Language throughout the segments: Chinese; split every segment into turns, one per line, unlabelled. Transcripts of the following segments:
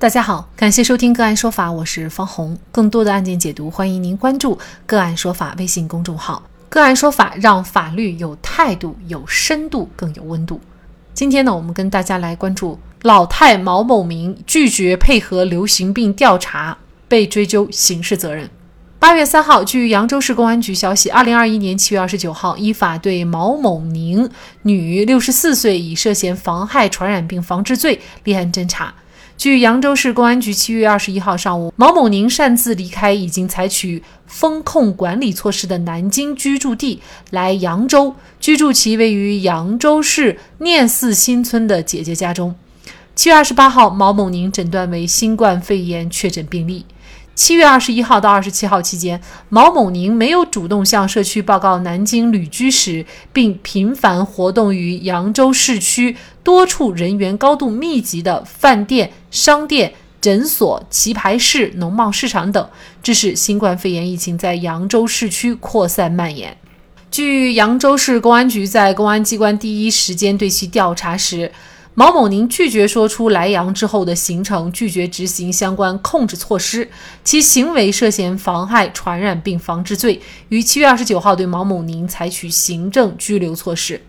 大家好，感谢收听个案说法，我是方红。更多的案件解读，欢迎您关注个案说法微信公众号。个案说法让法律有态度、有深度、更有温度。今天呢，我们跟大家来关注老太毛某明拒绝配合流行病调查，被追究刑事责任。八月三号，据扬州市公安局消息，二零二一年七月二十九号，依法对毛某宁女，六十四岁，以涉嫌妨害传染病防治罪立案侦查。据扬州市公安局七月二十一号上午，毛某宁擅自离开已经采取风控管理措施的南京居住地，来扬州居住其位于扬州市念寺新村的姐姐家中。七月二十八号，毛某宁诊断为新冠肺炎确诊病例。七月二十一号到二十七号期间，毛某宁没有主动向社区报告南京旅居史，并频繁活动于扬州市区多处人员高度密集的饭店、商店、诊所、棋牌室、农贸市场等，致使新冠肺炎疫情在扬州市区扩散蔓延。据扬州市公安局在公安机关第一时间对其调查时，毛某宁拒绝说出来扬之后的行程，拒绝执行相关控制措施，其行为涉嫌妨害传染病防治罪，于七月二十九号对毛某宁采取行政拘留措施。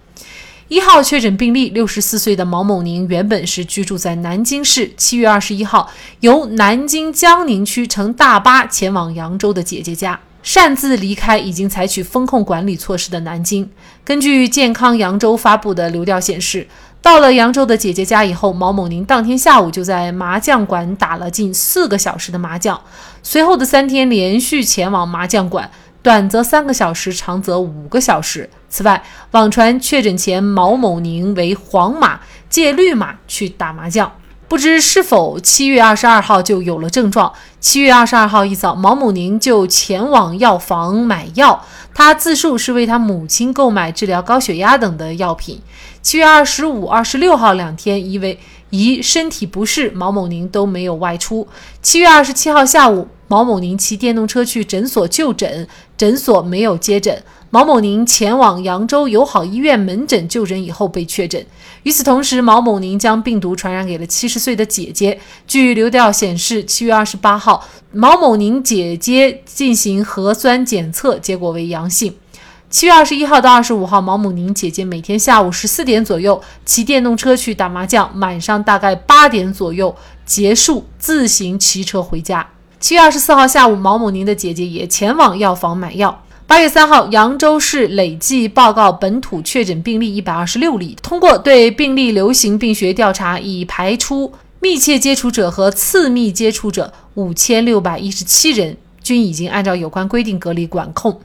一号确诊病例，六十四岁的毛某宁原本是居住在南京市，七月二十一号由南京江宁区乘大巴前往扬州的姐姐家，擅自离开已经采取风控管理措施的南京。根据健康扬州发布的流调显示。到了扬州的姐姐家以后，毛某宁当天下午就在麻将馆打了近四个小时的麻将，随后的三天连续前往麻将馆，短则三个小时，长则五个小时。此外，网传确诊前毛某宁为黄马借绿马去打麻将，不知是否七月二十二号就有了症状。七月二十二号一早，毛某宁就前往药房买药，他自述是为他母亲购买治疗高血压等的药品。七月二十五、二十六号两天，因为疑身体不适，毛某宁都没有外出。七月二十七号下午，毛某宁骑电动车去诊所就诊，诊所没有接诊。毛某宁前往扬州友好医院门诊就诊以后被确诊。与此同时，毛某宁将病毒传染给了七十岁的姐姐。据流调显示，七月二十八号，毛某宁姐姐进行核酸检测，结果为阳性。七月二十一号到二十五号，毛某宁姐姐每天下午十四点左右骑电动车去打麻将，晚上大概八点左右结束，自行骑车回家。七月二十四号下午，毛某宁的姐姐也前往药房买药。八月三号，扬州市累计报告本土确诊病例一百二十六例，通过对病例流行病学调查，已排除密切接触者和次密接触者五千六百一十七人，均已经按照有关规定隔离管控。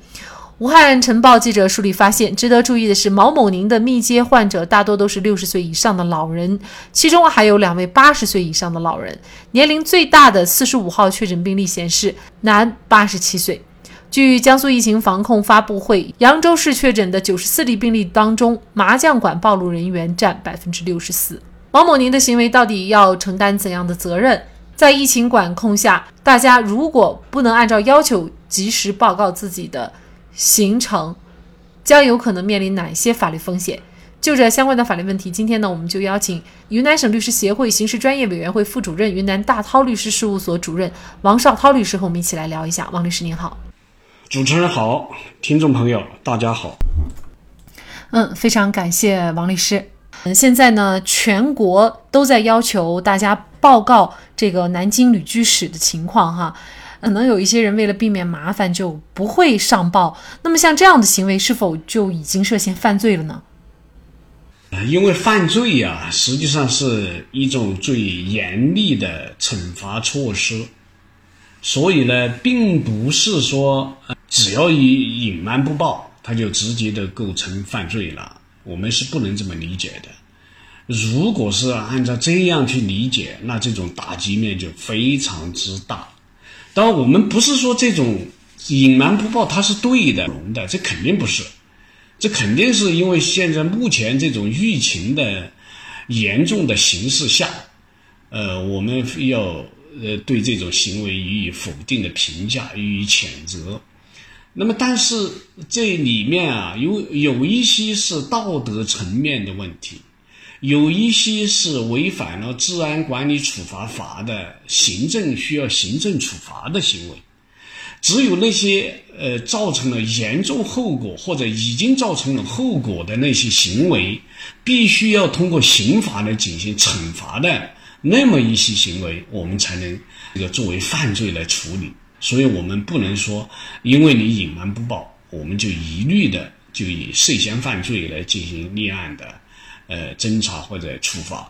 武汉晨报记者梳理发现，值得注意的是，毛某宁的密接患者大多都是六十岁以上的老人，其中还有两位八十岁以上的老人。年龄最大的四十五号确诊病例显示，男，八十七岁。据江苏疫情防控发布会，扬州市确诊的九十四例病例当中，麻将馆暴露人员占百分之六十四。王某宁的行为到底要承担怎样的责任？在疫情管控下，大家如果不能按照要求及时报告自己的。行程将有可能面临哪些法律风险？就这相关的法律问题，今天呢，我们就邀请云南省律师协会刑事专业委员会副主任、云南大韬律师事务所主任王绍涛律师和我们一起来聊一下。王律师您好，
主持人好，听众朋友大家好。
嗯，非常感谢王律师。嗯，现在呢，全国都在要求大家报告这个南京旅居史的情况哈。可能有一些人为了避免麻烦就不会上报，那么像这样的行为是否就已经涉嫌犯罪了呢？
因为犯罪呀，实际上是一种最严厉的惩罚措施，所以呢，并不是说只要以隐瞒不报，他就直接的构成犯罪了。我们是不能这么理解的。如果是按照这样去理解，那这种打击面就非常之大。当然，我们不是说这种隐瞒不报它是对的、的，这肯定不是，这肯定是因为现在目前这种疫情的严重的形势下，呃，我们要呃对这种行为予以否定的评价，予以谴责。那么，但是这里面啊，有有一些是道德层面的问题，有一些是违反了治安管理处罚法的行政需要行政处罚的行为。只有那些呃造成了严重后果或者已经造成了后果的那些行为，必须要通过刑法来进行惩罚的那么一些行为，我们才能这个作为犯罪来处理。所以我们不能说，因为你隐瞒不报，我们就一律的就以涉嫌犯罪来进行立案的，呃侦查或者处罚。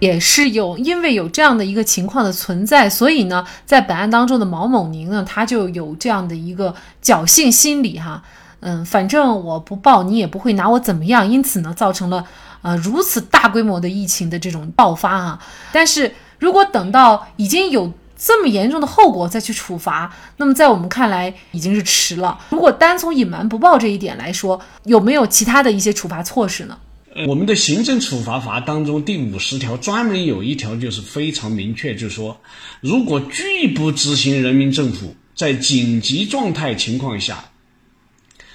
也是有，因为有这样的一个情况的存在，所以呢，在本案当中的毛某宁呢，他就有这样的一个侥幸心理哈，嗯，反正我不报，你也不会拿我怎么样，因此呢，造成了呃如此大规模的疫情的这种爆发啊。但是如果等到已经有这么严重的后果再去处罚，那么在我们看来已经是迟了。如果单从隐瞒不报这一点来说，有没有其他的一些处罚措施呢？
我们的行政处罚法当中第五十条专门有一条，就是非常明确，就是说，如果拒不执行人民政府在紧急状态情况下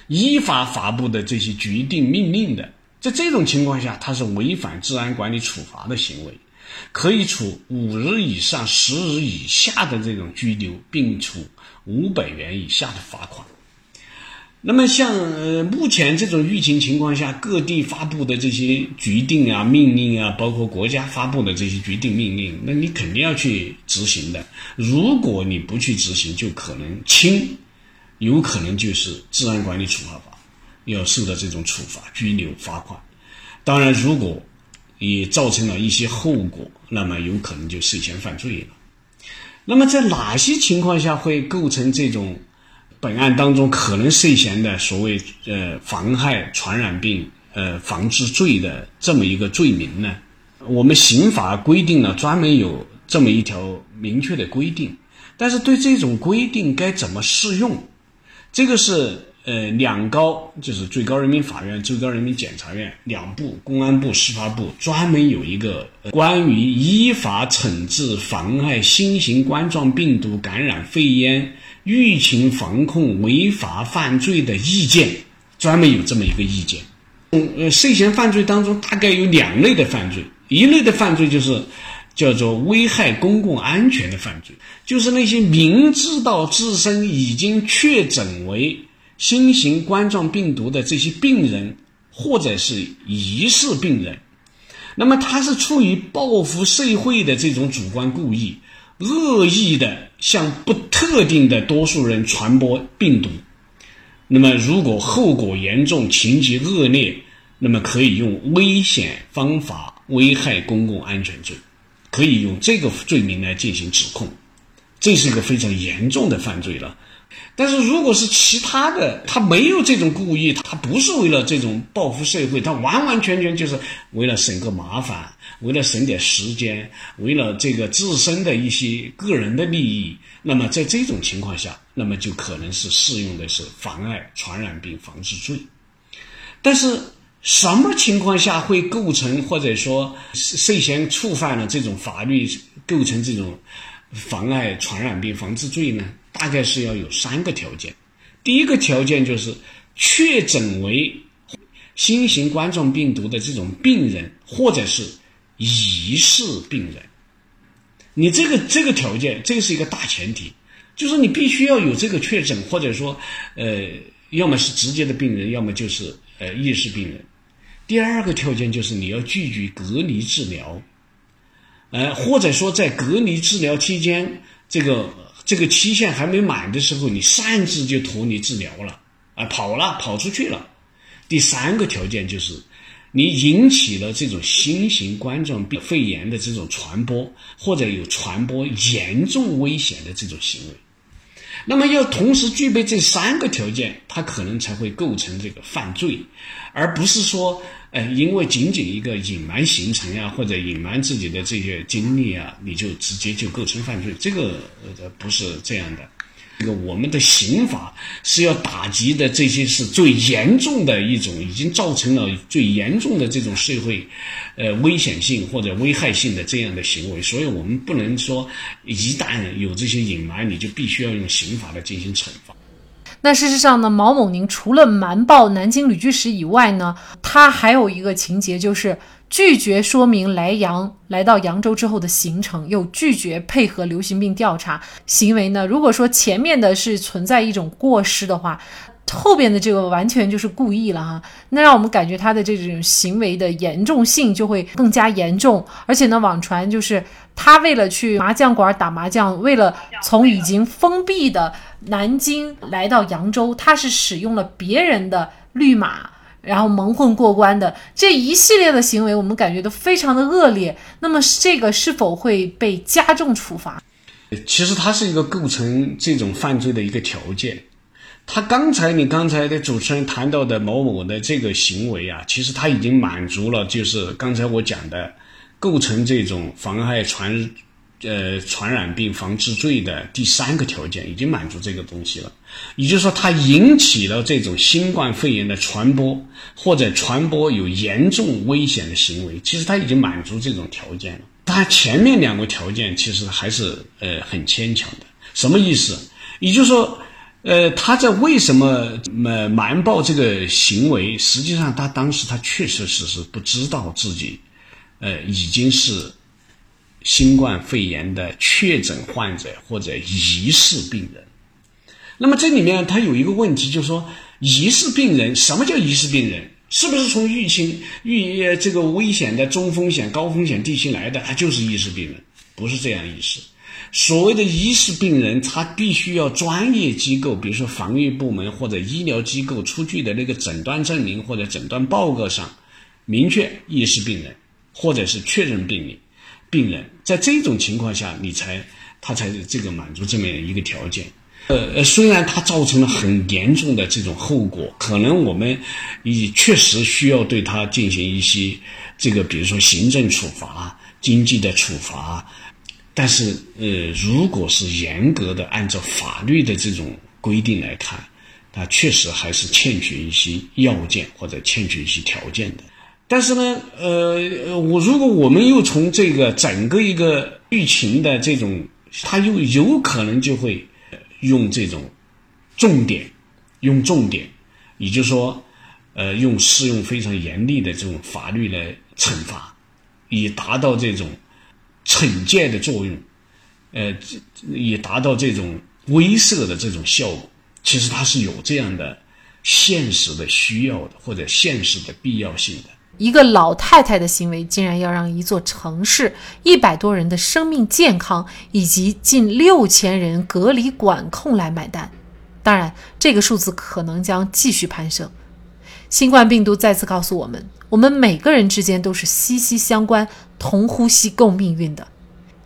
依法发布的这些决定命令的，在这种情况下，它是违反治安管理处罚的行为，可以处五日以上十日以下的这种拘留，并处五百元以下的罚款。那么，像呃目前这种疫情情况下，各地发布的这些决定啊、命令啊，包括国家发布的这些决定命令，那你肯定要去执行的。如果你不去执行，就可能轻，有可能就是治安管理处罚法要受到这种处罚、拘留、罚款。当然，如果也造成了一些后果，那么有可能就涉嫌犯罪了。那么，在哪些情况下会构成这种？本案当中可能涉嫌的所谓呃妨害传染病呃防治罪的这么一个罪名呢，我们刑法规定了专门有这么一条明确的规定，但是对这种规定该怎么适用，这个是呃两高就是最高人民法院、最高人民检察院两部公安部、司法部专门有一个关于依法惩治妨害新型冠状病毒感染肺炎。疫情防控违法犯罪的意见，专门有这么一个意见。嗯，呃，涉嫌犯罪当中大概有两类的犯罪，一类的犯罪就是叫做危害公共安全的犯罪，就是那些明知道自身已经确诊为新型冠状病毒的这些病人，或者是疑似病人，那么他是出于报复社会的这种主观故意。恶意的向不特定的多数人传播病毒，那么如果后果严重、情节恶劣，那么可以用危险方法危害公共安全罪，可以用这个罪名来进行指控，这是一个非常严重的犯罪了。但是如果是其他的，他没有这种故意，他不是为了这种报复社会，他完完全全就是为了省个麻烦，为了省点时间，为了这个自身的一些个人的利益。那么在这种情况下，那么就可能是适用的是妨碍传染病防治罪。但是什么情况下会构成或者说涉嫌触犯了这种法律，构成这种妨碍传染病防治罪呢？大概是要有三个条件，第一个条件就是确诊为新型冠状病毒的这种病人，或者是疑似病人。你这个这个条件，这个是一个大前提，就是你必须要有这个确诊，或者说，呃，要么是直接的病人，要么就是呃疑似病人。第二个条件就是你要拒绝隔离治疗，呃，或者说在隔离治疗期间这个。这个期限还没满的时候，你擅自就脱离治疗了，啊，跑了，跑出去了。第三个条件就是，你引起了这种新型冠状病肺炎的这种传播，或者有传播严重危险的这种行为。那么要同时具备这三个条件，他可能才会构成这个犯罪，而不是说，呃，因为仅仅一个隐瞒行程呀，或者隐瞒自己的这些经历啊，你就直接就构成犯罪，这个呃不是这样的。这个我们的刑法是要打击的这些是最严重的一种，已经造成了最严重的这种社会，呃危险性或者危害性的这样的行为，所以我们不能说一旦有这些隐瞒，你就必须要用刑法来进行惩罚。
那事实上呢，毛某宁除了瞒报南京旅居史以外呢，他还有一个情节就是拒绝说明来扬来到扬州之后的行程，又拒绝配合流行病调查。行为呢，如果说前面的是存在一种过失的话。后边的这个完全就是故意了哈，那让我们感觉他的这种行为的严重性就会更加严重，而且呢，网传就是他为了去麻将馆打麻将，为了从已经封闭的南京来到扬州，他是使用了别人的绿码，然后蒙混过关的这一系列的行为，我们感觉都非常的恶劣。那么这个是否会被加重处罚？
其实它是一个构成这种犯罪的一个条件。他刚才你刚才的主持人谈到的某某的这个行为啊，其实他已经满足了，就是刚才我讲的，构成这种妨害传，呃传染病防治罪的第三个条件，已经满足这个东西了。也就是说，他引起了这种新冠肺炎的传播，或者传播有严重危险的行为，其实他已经满足这种条件了。他前面两个条件其实还是呃很牵强的。什么意思？也就是说。呃，他在为什么瞒瞒报这个行为？实际上，他当时他确确实实不知道自己，呃，已经是新冠肺炎的确诊患者或者疑似病人。那么这里面他有一个问题，就是说，疑似病人，什么叫疑似病人？是不是从疫情遇这个危险的中风险、高风险地区来的？他就是疑似病人，不是这样意思。所谓的疑似病人，他必须要专业机构，比如说防疫部门或者医疗机构出具的那个诊断证明或者诊断报告上，明确疑似病人，或者是确认病例病人，在这种情况下，你才他才这个满足这么一个条件。呃，虽然它造成了很严重的这种后果，可能我们也确实需要对他进行一些这个，比如说行政处罚、经济的处罚。但是，呃，如果是严格的按照法律的这种规定来看，它确实还是欠缺一些要件或者欠缺一些条件的。但是呢，呃，我如果我们又从这个整个一个疫情的这种，它又有可能就会用这种重点，用重点，也就是说，呃，用适用非常严厉的这种法律来惩罚，以达到这种。惩戒的作用，呃，也达到这种威慑的这种效果。其实它是有这样的现实的需要的，或者现实的必要性的。
一个老太太的行为，竟然要让一座城市一百多人的生命健康，以及近六千人隔离管控来买单。当然，这个数字可能将继续攀升。新冠病毒再次告诉我们，我们每个人之间都是息息相关、同呼吸共命运的。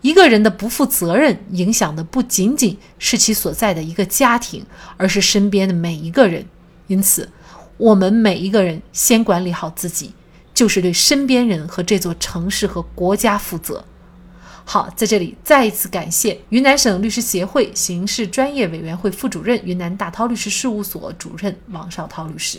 一个人的不负责任，影响的不仅仅是其所在的一个家庭，而是身边的每一个人。因此，我们每一个人先管理好自己，就是对身边人和这座城市和国家负责。好，在这里再一次感谢云南省律师协会刑事专业委员会副主任、云南大韬律师事务所主任王绍涛律师。